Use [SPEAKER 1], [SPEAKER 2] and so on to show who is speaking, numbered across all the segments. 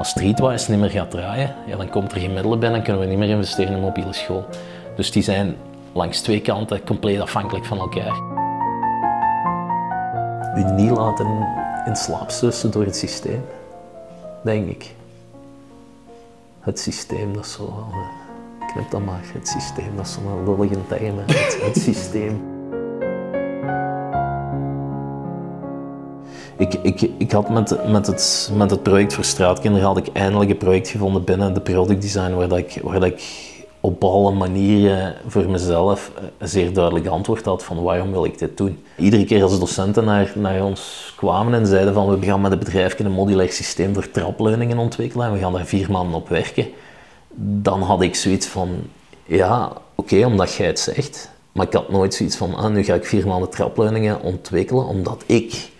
[SPEAKER 1] Als Streetwise niet meer gaat draaien, ja, dan komt er geen middelen binnen en kunnen we niet meer investeren in een mobiele school. Dus die zijn langs twee kanten compleet afhankelijk van elkaar. U niet laten in slaap sussen door het systeem, denk ik. Het systeem, dat is zo... eh, Knip dat maar, het systeem, dat is zo'n lullige term. Het, het systeem. Ik, ik, ik had met, met, het, met het project voor straatkinderen had ik eindelijk een project gevonden binnen de productdesign waar, dat ik, waar dat ik op alle manieren voor mezelf een zeer duidelijk antwoord had van waarom wil ik dit doen. Iedere keer als docenten naar, naar ons kwamen en zeiden van we gaan met het bedrijf een modulair systeem voor trapleuningen ontwikkelen en we gaan daar vier maanden op werken, dan had ik zoiets van ja, oké, omdat jij het zegt, maar ik had nooit zoiets van ah, nu ga ik vier maanden trapleuningen ontwikkelen omdat ik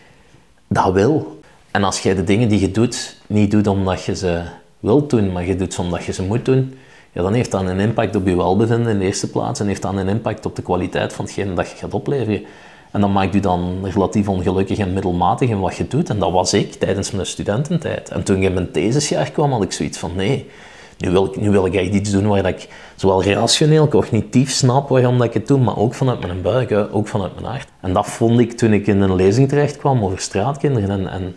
[SPEAKER 1] dat wil. En als jij de dingen die je doet, niet doet omdat je ze wilt doen, maar je doet ze omdat je ze moet doen, ja, dan heeft dat een impact op je welbevinden in de eerste plaats en heeft dat een impact op de kwaliteit van hetgene dat je gaat opleveren. En dan maakt je dan relatief ongelukkig en middelmatig in wat je doet. En dat was ik tijdens mijn studententijd. En toen ik in mijn thesisjaar kwam, had ik zoiets van nee, nu wil ik, nu wil ik echt iets doen waar ik zowel rationeel, cognitief snap waarom dat ik het doe, maar ook vanuit mijn buik, hè, ook vanuit mijn hart. En dat vond ik toen ik in een lezing terecht kwam over straatkinderen. En, en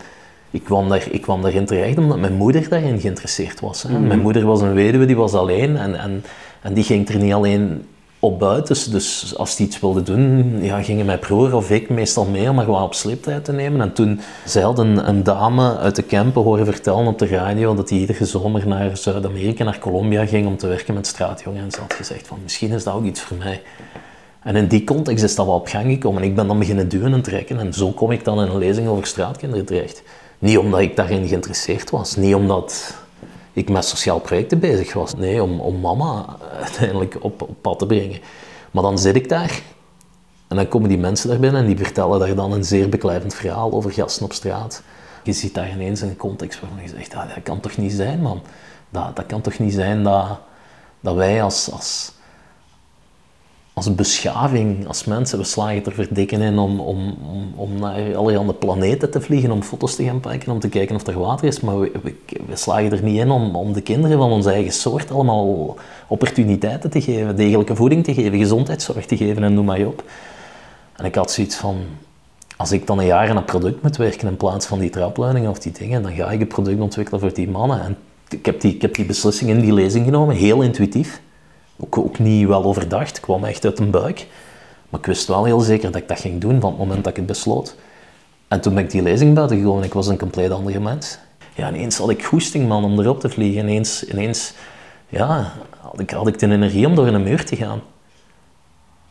[SPEAKER 1] ik, kwam daar, ik kwam daarin terecht omdat mijn moeder daarin geïnteresseerd was. Hè. Mijn moeder was een weduwe, die was alleen en, en, en die ging er niet alleen op buiten. Dus, dus als die iets wilde doen, ja, gingen mijn broer of ik meestal mee om gewoon op sleeptijd te nemen. En toen had een, een dame uit de Kempen horen vertellen op de radio dat hij iedere zomer naar Zuid-Amerika, naar Colombia ging om te werken met straatjongen. En ze had gezegd van misschien is dat ook iets voor mij. En in die context is dat wel op gang gekomen. En ik ben dan beginnen duwen en trekken. En zo kom ik dan in een lezing over straatkinderen terecht. Niet omdat ik daarin geïnteresseerd was. Niet omdat ik met sociaal projecten bezig was. Nee, om, om mama uiteindelijk op, op pad te brengen. Maar dan zit ik daar. En dan komen die mensen daar binnen en die vertellen daar dan een zeer beklijvend verhaal over gasten op straat. Je ziet daar ineens in een context waarvan je zegt, ah, dat kan toch niet zijn, man. Dat, dat kan toch niet zijn dat, dat wij als, als, als beschaving, als mensen, we slagen er verdikken in om, om, om, om naar allerhande planeten te vliegen, om foto's te gaan pakken, om te kijken of er water is, maar we, we, we slagen er niet in om, om de kinderen van onze eigen soort allemaal opportuniteiten te geven, degelijke voeding te geven, gezondheidszorg te geven en noem maar op. En ik had zoiets van, als ik dan een jaar aan een product moet werken in plaats van die trapleuningen of die dingen, dan ga ik een product ontwikkelen voor die mannen. En ik heb die, ik heb die beslissing in die lezing genomen, heel intuïtief. Ook, ook niet wel overdacht, kwam echt uit een buik. Maar ik wist wel heel zeker dat ik dat ging doen van het moment dat ik het besloot. En toen ben ik die lezing buiten gekomen, ik was een compleet andere mens. Ja, ineens had ik goesting man om erop te vliegen. Ineens, ineens ja, had, ik, had ik de energie om door een muur te gaan.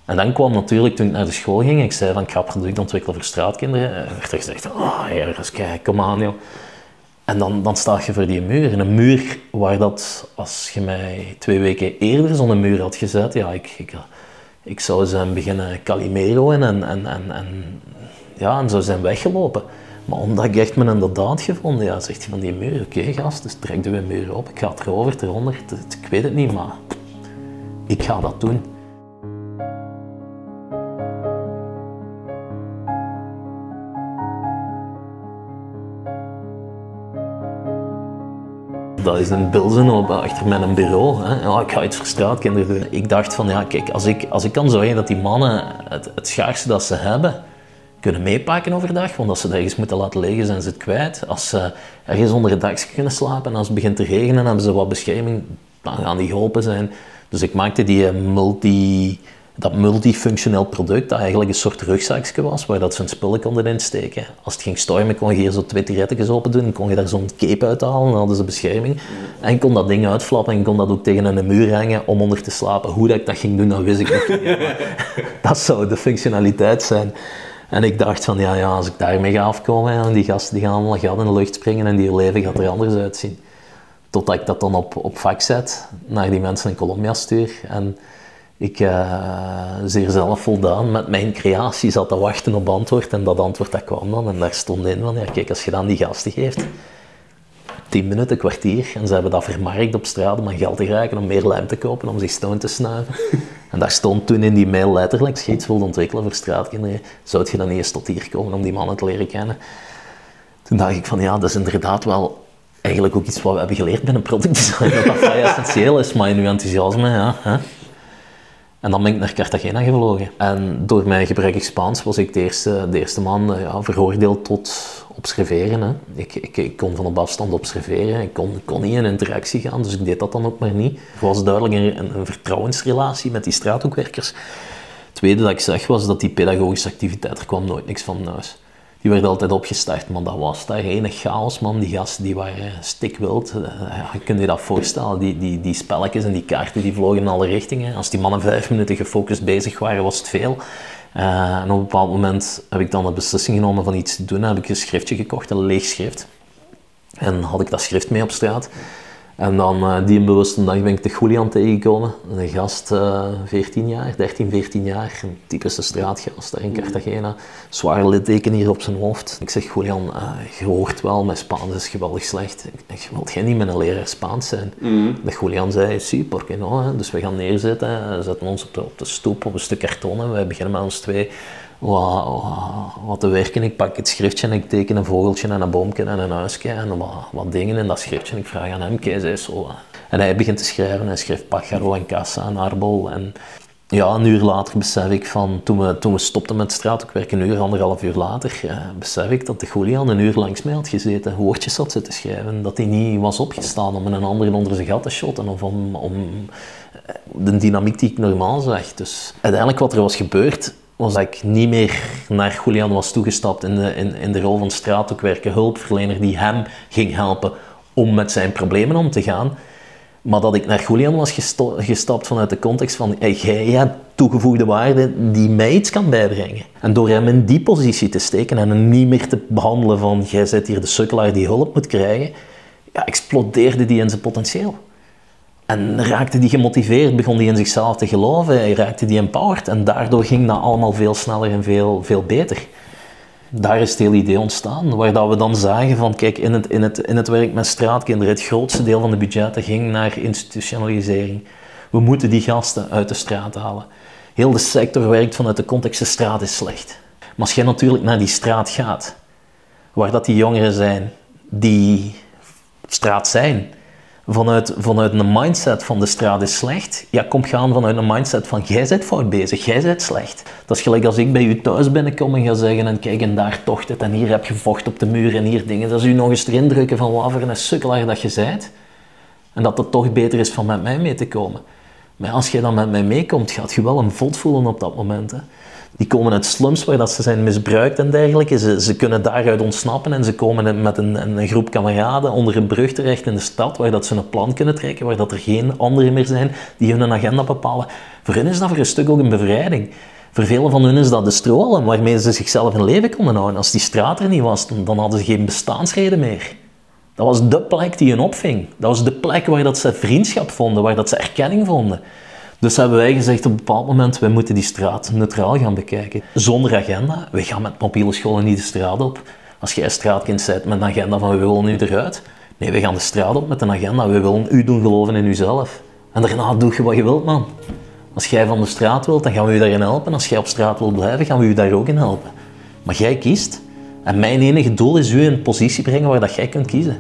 [SPEAKER 1] En dan kwam natuurlijk, toen ik naar de school ging, ik zei van ik ga product ontwikkelen voor straatkinderen. En werd er gezegd, oh, ergens, kijk, kom aan joh. En dan, dan sta je voor die muur. En een muur waar dat, als je mij twee weken eerder zo'n muur had gezet, ja, ik, ik, ik zou zijn beginnen Calimero en, en, en, en, ja, en zou zijn weggelopen. Maar omdat ik echt mijn inderdaad gevonden, ja, zegt hij van die muur, oké gast, dus trek de muur op, ik ga het erover, eronder, ik weet het niet, maar ik ga dat doen. Dat is een bilzen op achter mijn bureau. Hè. Ja, ik ga iets voor straatkinderen doen. Ik dacht van, ja, kijk, als ik, als ik kan zorgen dat die mannen het, het schaarste dat ze hebben, kunnen meepakken overdag, want als ze ergens moeten laten liggen, zijn ze het kwijt. Als ze ergens onder het dakje kunnen slapen en als het begint te regenen, hebben ze wat bescherming, dan gaan die geholpen zijn. Dus ik maakte die multi, dat multifunctioneel product, dat eigenlijk een soort rugzakje was, waar dat hun spullen konden insteken. Als het ging stormen, kon je hier zo twee tiretjes open doen, kon je daar zo'n cape uithalen, dan hadden ze bescherming. En kon dat ding uitflappen en kon dat ook tegen een muur hangen om onder te slapen. Hoe dat ik dat ging doen, dat wist ik nog niet. dat zou de functionaliteit zijn. En ik dacht van, ja, ja als ik daarmee ga afkomen, en die gasten die gaan allemaal gat in de lucht springen en die leven gaat er anders uitzien. Totdat ik dat dan op, op vak zet, naar die mensen in Colombia stuur. En ik uh, zeer zelf voldaan met mijn creatie zat te wachten op antwoord. En dat antwoord dat kwam dan. En daar stond in van, ja kijk, als je dan die gasten geeft, tien minuten, kwartier. En ze hebben dat vermarkt op straat om geld te raken, om meer lijm te kopen, om zich stoon te snuiven. En daar stond toen in die mail letterlijk, als je iets wilt ontwikkelen voor straatkinderen, zou je dan eerst tot hier komen om die mannen te leren kennen. Toen dacht ik van, ja, dat is inderdaad wel eigenlijk ook iets wat we hebben geleerd binnen product design, dat dat vrij essentieel is, maar in uw enthousiasme, ja. Hè? En dan ben ik naar Cartagena gevlogen. En door mijn gebrekkig Spaans was ik de eerste, de eerste man ja, veroordeeld tot observeren. Hè. Ik, ik, ik, kon van op afstand observeren. Ik kon, kon niet in interactie gaan, dus ik deed dat dan ook maar niet. Er was duidelijk een, een vertrouwensrelatie met die straathoekwerkers. Het tweede dat ik zeg was dat die pedagogische activiteit, er kwam nooit niks van huis die werd altijd opgestart, maar dat was daar een chaos, man. Die gasten die waren stikwild. Uh, ja, kun je dat voorstellen? Die, die, die spelletjes en die kaarten die vlogen in alle richtingen. Als die mannen vijf minuten gefocust bezig waren, was het veel. Uh, en op een bepaald moment heb ik dan de beslissing genomen van iets te doen. Dan heb ik een schriftje gekocht, een leeg schrift. En had ik dat schrift mee op straat. En dan uh, die bewuste dag ben ik de Julian tegengekomen. Een gast, uh, eh, 14 jaar, 13, 14 jaar. Een typische straatgast daar in Cartagena. Zware litteken hier op zijn hoofd. Ik zeg, Julian, uh, je hoort wel, mijn Spaans is geweldig slecht. Ik wilt jij niet met een leraar Spaans zijn? Mm. De Julian zei, sí, por qué no? Dus we gaan neerzitten, zetten ons op de, op de stoep op een stuk karton en wij beginnen met ons twee wat, te werken. Ik pak het schriftje en ik teken een vogeltje en een boomje en een huisje en wat, wat dingen in dat schriftje. Ik vraag aan hem, kijk eens zo. En hij begint te schrijven. Hij schrijft Pajaro en Casa en Arbol. En ja, een uur later besef ik van, toen we, toen we stopten met straatwerk, een uur, anderhalf uur later, ja, besef ik dat de Julian een uur langs mij had gezeten, woordjes had zitten schrijven, dat hij niet was opgestaan om een ander onder zijn gat te shotten of om, om de dynamiek die ik normaal zag. Dus uiteindelijk wat er was gebeurd, was ik niet meer naar Julian was toegestapt in de, in, in de rol van straathoekwerker, hulpverlener die hem ging helpen om met zijn problemen om te gaan. Maar dat ik naar Julian was gestapt vanuit de context van jij hebt toegevoegde waarde die mij iets kan bijbrengen. En door hem in die positie te steken en hem niet meer te behandelen van jij zit hier de sukkelaar die hulp moet krijgen, ja, explodeerde die in zijn potentieel. En raakte die gemotiveerd, begon die in zichzelf te geloven, hij raakte die empowered en daardoor ging dat allemaal veel sneller en veel, veel beter. Daar is het hele idee ontstaan, waar dat we dan zagen van, kijk, in het, in, het, in het werk met straatkinderen, het grootste deel van de budgetten ging naar institutionalisering. We moeten die gasten uit de straat halen. Heel de sector werkt vanuit de context, de straat is slecht. Maar als je natuurlijk naar die straat gaat, waar dat die jongeren zijn die straat zijn, vanuit, vanuit een mindset van de straat is slecht, ja, kom gaan vanuit een mindset van jij bent fout bezig, jij bent slecht. Dat is gelijk als ik bij u thuis binnenkom en ga zeggen en kijk en daar tocht het en hier heb je vocht op de muur en hier dingen. Dat is u nog eens erin drukken van wat voor een sukkelaar dat je zijt. En dat het toch beter is van met mij mee te komen. Maar als jij dan met mij meekomt, gaat je wel een vod voelen op dat moment. Hè. Die komen uit slums waar dat ze zijn misbruikt en dergelijke. Ze, ze kunnen daaruit ontsnappen en ze komen met een, een, groep kameraden onder een brug terecht in de stad waar dat ze een plan kunnen trekken, waar dat er geen anderen meer zijn die hun agenda bepalen. Voor hen is dat voor een stuk ook een bevrijding. Voor velen van hen is dat de strohalm waarmee ze zichzelf in leven konden houden. Als die straat er niet was, dan, dan hadden ze geen bestaansreden meer. Dat was de plek die hen opving. Dat was de plek waar dat ze vriendschap vonden, waar dat ze erkenning vonden. Dus hebben wij gezegd op een bepaald moment, wij moeten die straat neutraal gaan bekijken. Zonder agenda. We gaan met mobiele scholen niet de straat op. Als jij straatkind bent met een agenda van we willen nu eruit. Nee, we gaan de straat op met een agenda. We willen u doen geloven in uzelf. En daarna doe je wat je wilt, man. Als jij van de straat wilt, dan gaan we u daarin helpen. Als jij op straat wilt blijven, gaan we u daar ook in helpen. Maar jij kiest. En mijn enige doel is u in een positie brengen waar dat jij kunt kiezen.